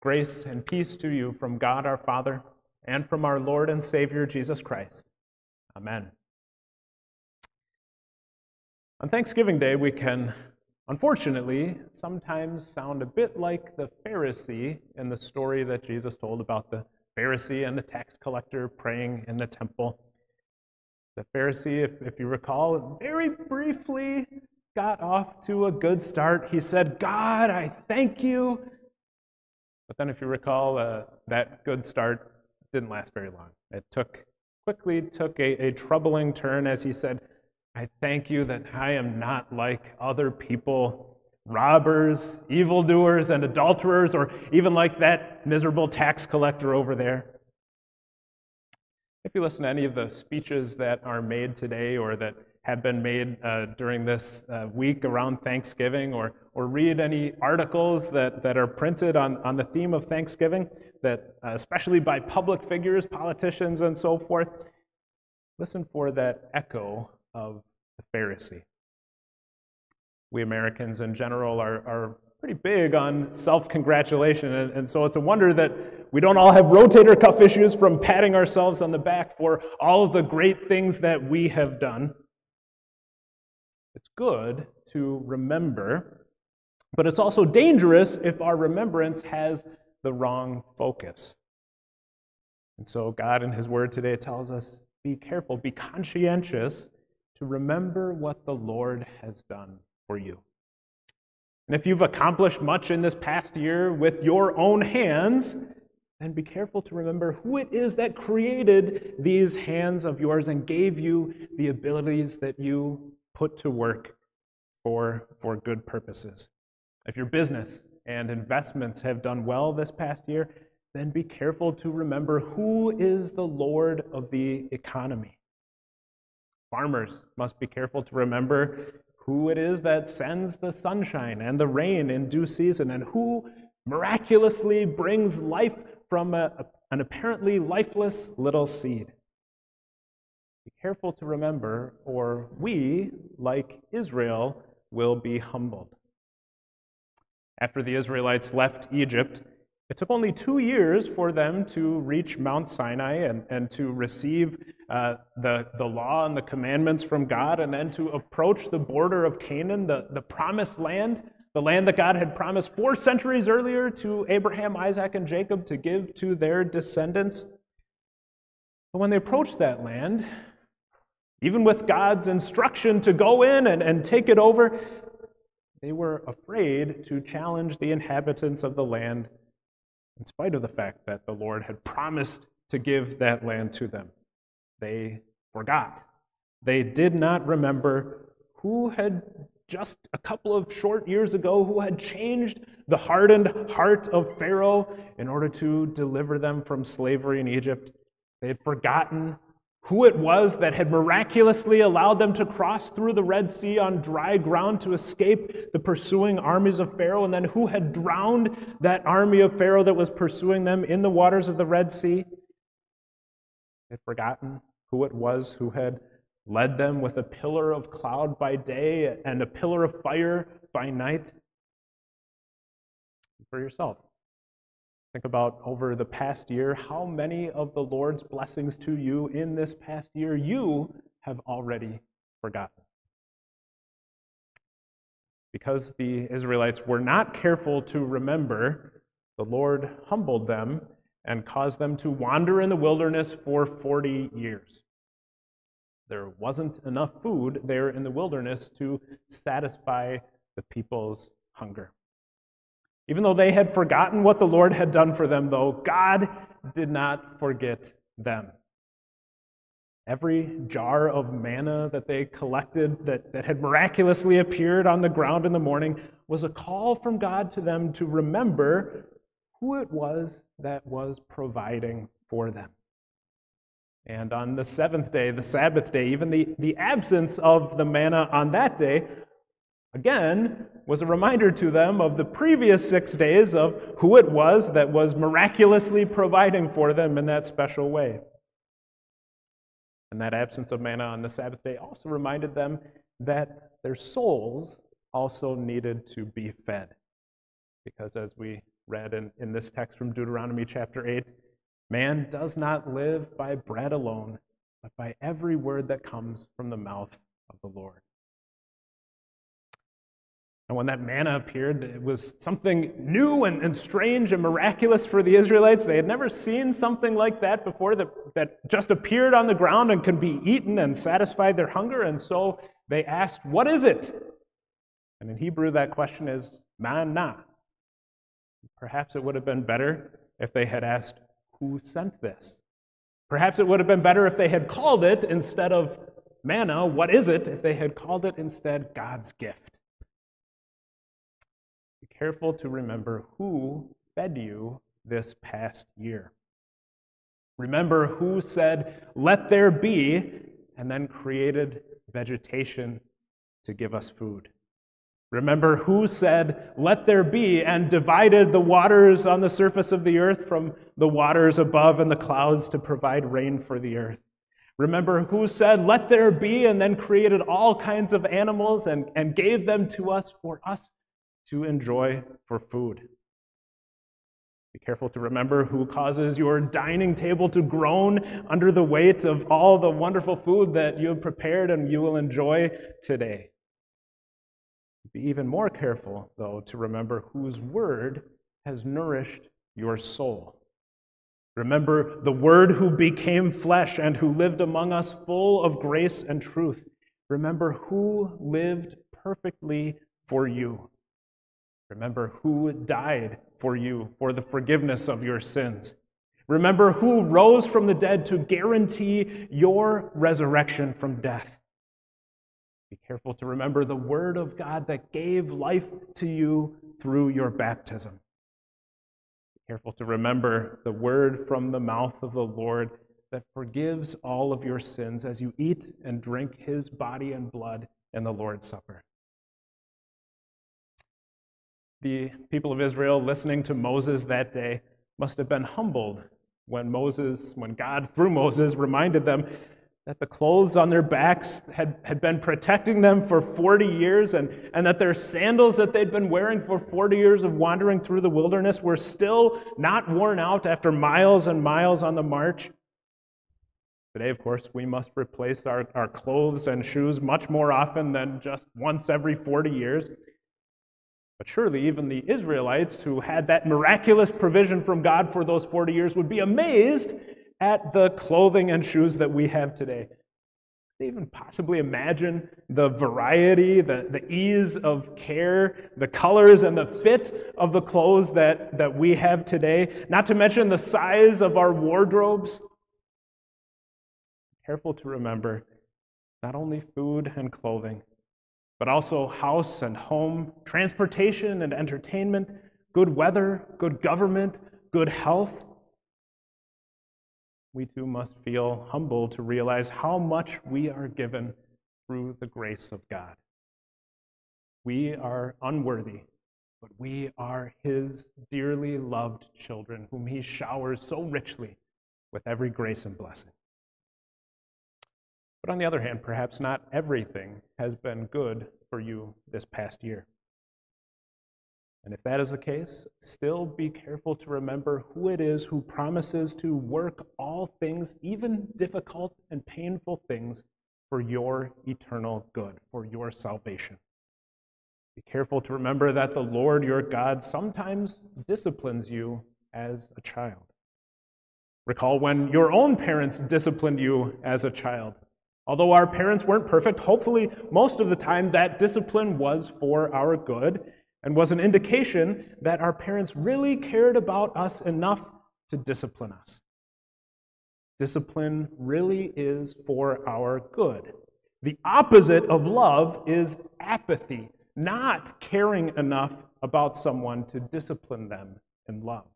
Grace and peace to you from God our Father and from our Lord and Savior Jesus Christ. Amen. On Thanksgiving Day, we can unfortunately sometimes sound a bit like the Pharisee in the story that Jesus told about the Pharisee and the tax collector praying in the temple. The Pharisee, if, if you recall, very briefly got off to a good start. He said, God, I thank you. But then, if you recall, uh, that good start didn't last very long. It took quickly took a, a troubling turn as he said, I thank you that I am not like other people, robbers, evildoers, and adulterers, or even like that miserable tax collector over there. If you listen to any of the speeches that are made today or that have been made uh, during this uh, week around Thanksgiving, or, or read any articles that, that are printed on, on the theme of Thanksgiving, that uh, especially by public figures, politicians, and so forth, listen for that echo of the Pharisee. We Americans in general are, are pretty big on self congratulation, and, and so it's a wonder that we don't all have rotator cuff issues from patting ourselves on the back for all of the great things that we have done. Good to remember, but it's also dangerous if our remembrance has the wrong focus. And so, God in His Word today tells us be careful, be conscientious to remember what the Lord has done for you. And if you've accomplished much in this past year with your own hands, then be careful to remember who it is that created these hands of yours and gave you the abilities that you put to work for, for good purposes. If your business and investments have done well this past year, then be careful to remember who is the Lord of the economy. Farmers must be careful to remember who it is that sends the sunshine and the rain in due season and who miraculously brings life from a, an apparently lifeless little seed. Be careful to remember, or we, like Israel, will be humbled. After the Israelites left Egypt, it took only two years for them to reach Mount Sinai and, and to receive uh, the, the law and the commandments from God, and then to approach the border of Canaan, the, the promised land, the land that God had promised four centuries earlier to Abraham, Isaac, and Jacob to give to their descendants. But when they approached that land, even with God's instruction to go in and, and take it over, they were afraid to challenge the inhabitants of the land in spite of the fact that the Lord had promised to give that land to them. They forgot. They did not remember who had just a couple of short years ago who had changed the hardened heart of Pharaoh in order to deliver them from slavery in Egypt. They had forgotten who it was that had miraculously allowed them to cross through the Red Sea on dry ground to escape the pursuing armies of Pharaoh, and then who had drowned that army of Pharaoh that was pursuing them in the waters of the Red Sea. They had forgotten who it was who had led them with a pillar of cloud by day and a pillar of fire by night. For yourself. Think about over the past year how many of the Lord's blessings to you in this past year you have already forgotten. Because the Israelites were not careful to remember, the Lord humbled them and caused them to wander in the wilderness for 40 years. There wasn't enough food there in the wilderness to satisfy the people's hunger. Even though they had forgotten what the Lord had done for them, though, God did not forget them. Every jar of manna that they collected that, that had miraculously appeared on the ground in the morning was a call from God to them to remember who it was that was providing for them. And on the seventh day, the Sabbath day, even the, the absence of the manna on that day again, was a reminder to them of the previous six days of who it was that was miraculously providing for them in that special way. And that absence of manna on the Sabbath day also reminded them that their souls also needed to be fed. Because as we read in, in this text from Deuteronomy chapter 8. Man does not live by bread alone, but by every word that comes from the mouth of the Lord. And when that manna appeared, it was something new and, and, strange and miraculous for the Israelites. They had never seen something like that before that, that just appeared on the ground and could be eaten and satisfied their hunger. And so they asked, What is it? And in Hebrew, that question is manna. Perhaps it would have been better if they had asked, Who sent this? Perhaps it would have been better if they had called it instead of manna, what is it, if they had called it instead God's gift. Careful to remember who fed you this past year. Remember who said, Let there be, and then created vegetation to give us food. Remember who said, Let there be, and divided the waters on the surface of the earth from the waters above and the clouds to provide rain for the earth. Remember who said, Let there be, and then created all kinds of animals and, and gave them to us for us to enjoy for food. Be careful to remember who causes your dining table to groan under the weight of all the wonderful food that you have prepared and you will enjoy today. Be even more careful, though, to remember whose word has nourished your soul. Remember the Word who became flesh and who lived among us full of grace and truth. Remember who lived perfectly for you. Remember who died for you for the forgiveness of your sins. Remember who rose from the dead to guarantee your resurrection from death. Be careful to remember the Word of God that gave life to you through your baptism. Be careful to remember the Word from the mouth of the Lord that forgives all of your sins as you eat and drink His body and blood in the Lord's Supper. The people of Israel listening to Moses that day must have been humbled when Moses, when God, through Moses, reminded them that the clothes on their backs had, had been protecting them for 40 years, and, and that their sandals that they'd been wearing for 40 years of wandering through the wilderness were still not worn out after miles and miles on the march. Today, of course, we must replace our, our clothes and shoes much more often than just once every 40 years. But surely, even the Israelites who had that miraculous provision from God for those 40 years would be amazed at the clothing and shoes that we have today. They even possibly imagine the variety, the, the ease of care, the colors and the fit of the clothes that, that we have today, not to mention the size of our wardrobes. Careful to remember not only food and clothing, but also house and home, transportation and entertainment, good weather, good government, good health we too must feel humble to realize how much we are given through the grace of God. We are unworthy, but we are His dearly loved children, whom He showers so richly with every grace and blessing. But on the other hand, perhaps not everything has been good for you this past year. And if that is the case, still be careful to remember who it is who promises to work all things, even difficult and painful things, for your eternal good, for your salvation. Be careful to remember that the Lord your God sometimes disciplines you as a child. Recall when your own parents disciplined you as a child. Although our parents weren't perfect, hopefully most of the time that discipline was for our good and was an indication that our parents really cared about us enough to discipline us. Discipline really is for our good. The opposite of love is apathy, not caring enough about someone to discipline them in love.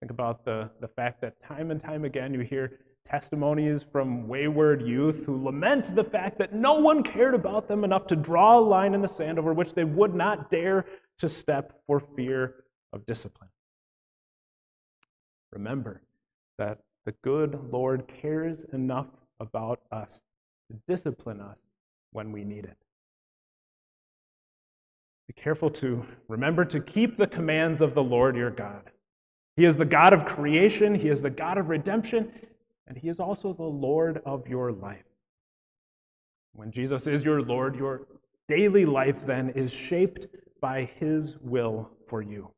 Think about the, the fact that time and time again you hear testimonies from wayward youth who lament the fact that no one cared about them enough to draw a line in the sand over which they would not dare to step for fear of discipline. Remember that the good Lord cares enough about us to discipline us when we need it. Be careful to remember to keep the commands of the Lord your God. He is the God of creation, He is the God of redemption, and He is also the Lord of your life. When Jesus is your Lord, your daily life then is shaped by His will for you.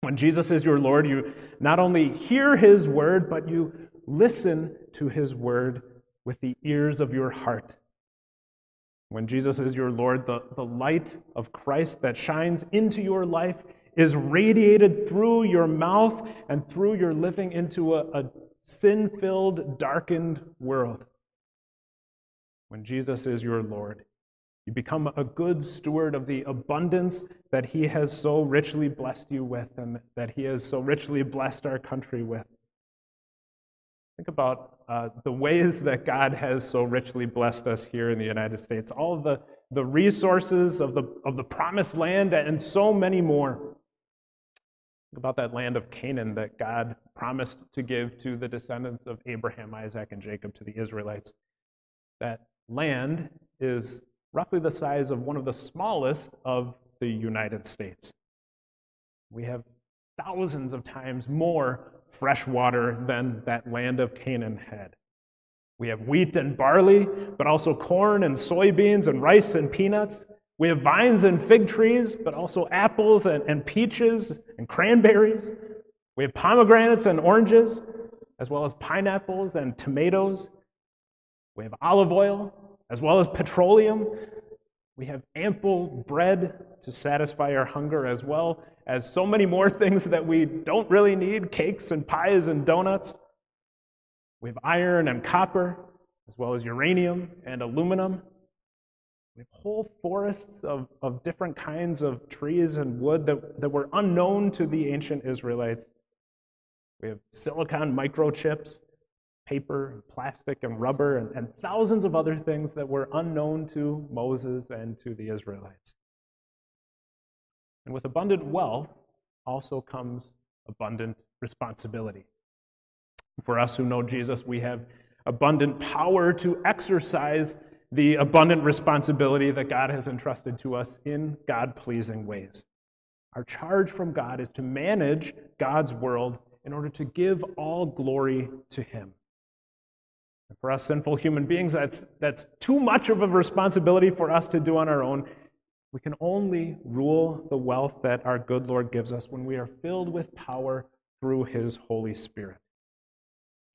When Jesus is your Lord, you not only hear His word, but you listen to His word with the ears of your heart. When Jesus is your Lord, the, the light of Christ that shines into your life is radiated through your mouth and through your living into a, a sin filled, darkened world. When Jesus is your Lord, you become a good steward of the abundance that He has so richly blessed you with and that He has so richly blessed our country with. Think about uh, the ways that God has so richly blessed us here in the United States, all the, the resources of the, of the promised land, and so many more. Think about that land of Canaan that God promised to give to the descendants of Abraham, Isaac, and Jacob, to the Israelites. That land is roughly the size of one of the smallest of the United States. We have thousands of times more fresh water than that land of Canaan had. We have wheat and barley, but also corn and soybeans and rice and peanuts. We have vines and fig trees, but also apples and, and peaches and cranberries. We have pomegranates and oranges, as well as pineapples and tomatoes. We have olive oil, as well as petroleum. We have ample bread to satisfy our hunger, as well as so many more things that we don't really need cakes and pies and donuts. We have iron and copper, as well as uranium and aluminum. We have whole forests of, of different kinds of trees and wood that, that were unknown to the ancient Israelites. We have silicon microchips, paper, plastic, and rubber, and, and thousands of other things that were unknown to Moses and to the Israelites. And with abundant wealth also comes abundant responsibility. For us who know Jesus, we have abundant power to exercise the abundant responsibility that God has entrusted to us in God pleasing ways. Our charge from God is to manage God's world in order to give all glory to Him. And for us sinful human beings, that's, that's too much of a responsibility for us to do on our own. We can only rule the wealth that our good Lord gives us when we are filled with power through His Holy Spirit.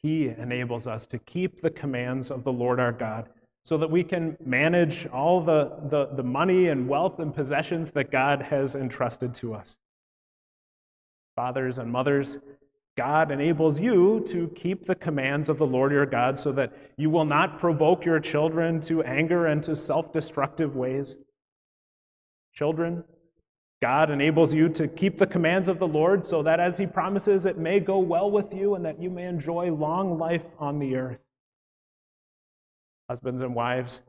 He enables us to keep the commands of the Lord our God so that we can manage all the, the, the money and wealth and possessions that God has entrusted to us. Fathers and mothers, God enables you to keep the commands of the Lord your God so that you will not provoke your children to anger and to self destructive ways. Children, God enables you to keep the commands of the Lord so that as He promises, it may go well with you and that you may enjoy long life on the earth. Husbands and wives,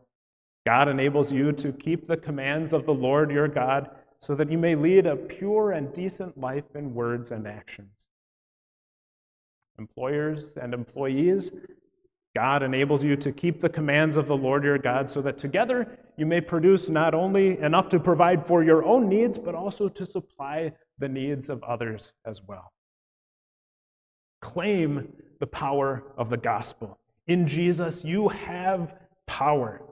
God enables you to keep the commands of the Lord your God so that you may lead a pure and decent life in words and actions. Employers and employees, God enables you to keep the commands of the Lord your God so that together you may produce not only enough to provide for your own needs, but also to supply the needs of others as well. Claim the power of the gospel. In Jesus, you have power.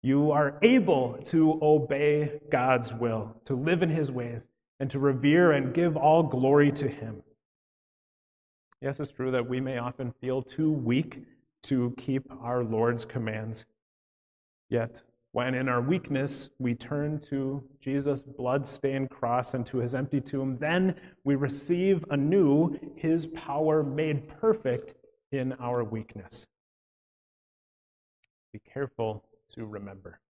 You are able to obey God's will, to live in his ways, and to revere and give all glory to him. Yes, it's true that we may often feel too weak to keep our Lord's commands. Yet, when in our weakness we turn to Jesus' blood stained cross and to his empty tomb, then we receive anew his power made perfect in our weakness. Be careful to remember.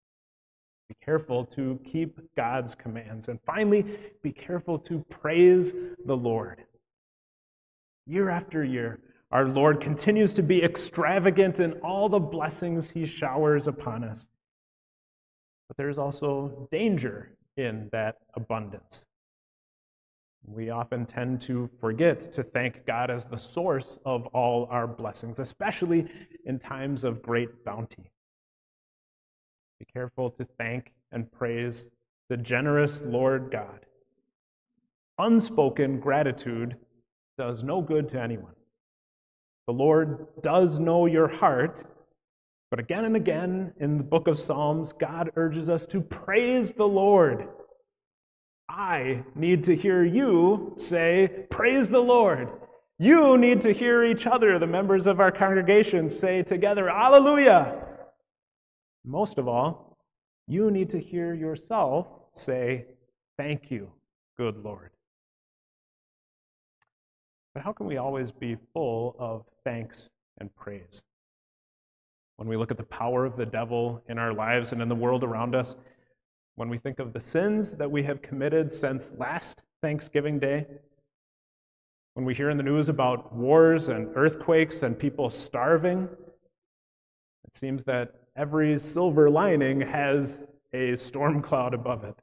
Be careful to keep God's commands. And finally, be careful to praise the Lord. Year after year, our Lord continues to be extravagant in all the blessings he showers upon us. But there's also danger in that abundance. We often tend to forget to thank God as the source of all our blessings, especially in times of great bounty. Be careful to thank and praise the generous Lord God. Unspoken gratitude does no good to anyone. The Lord does know your heart, but again and again in the book of Psalms, God urges us to praise the Lord. I need to hear you say, Praise the Lord. You need to hear each other, the members of our congregation, say together, Alleluia. Most of all, you need to hear yourself say, Thank you, good Lord. But how can we always be full of thanks and praise? When we look at the power of the devil in our lives and in the world around us, when we think of the sins that we have committed since last Thanksgiving Day, when we hear in the news about wars and earthquakes and people starving, it seems that every silver lining has a storm cloud above it.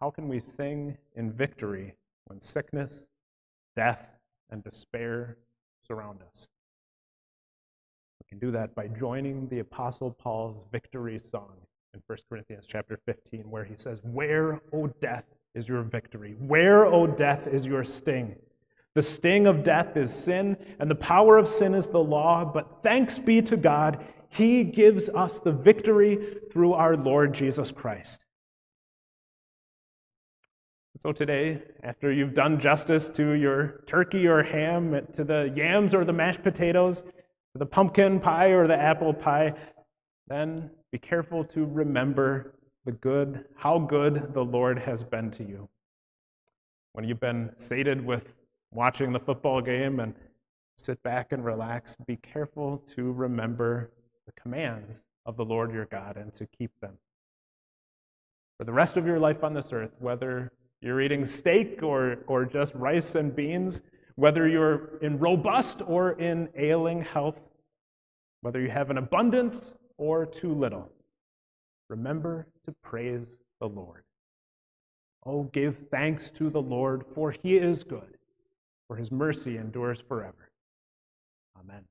How can we sing in victory when sickness, death, and despair surround us? We can do that by joining the Apostle Paul's victory song in 1 Corinthians chapter 15, where he says, Where, O death, is your victory? Where, O death, is your sting? The sting of death is sin, and the power of sin is the law, but thanks be to God, he gives us the victory through our Lord Jesus Christ. So today, after you've done justice to your turkey or ham, to the yams or the mashed potatoes, to the pumpkin pie or the apple pie, then be careful to remember the good, how good the Lord has been to you. When you've been sated with watching the football game and sit back and relax, be careful to remember the commands of the Lord your God and to keep them. For the rest of your life on this earth, whether you're eating steak or, or just rice and beans, whether you're in robust or in ailing health, whether you have an abundance or too little, remember to praise the Lord. Oh, give thanks to the Lord, for he is good, for his mercy endures forever. Amen.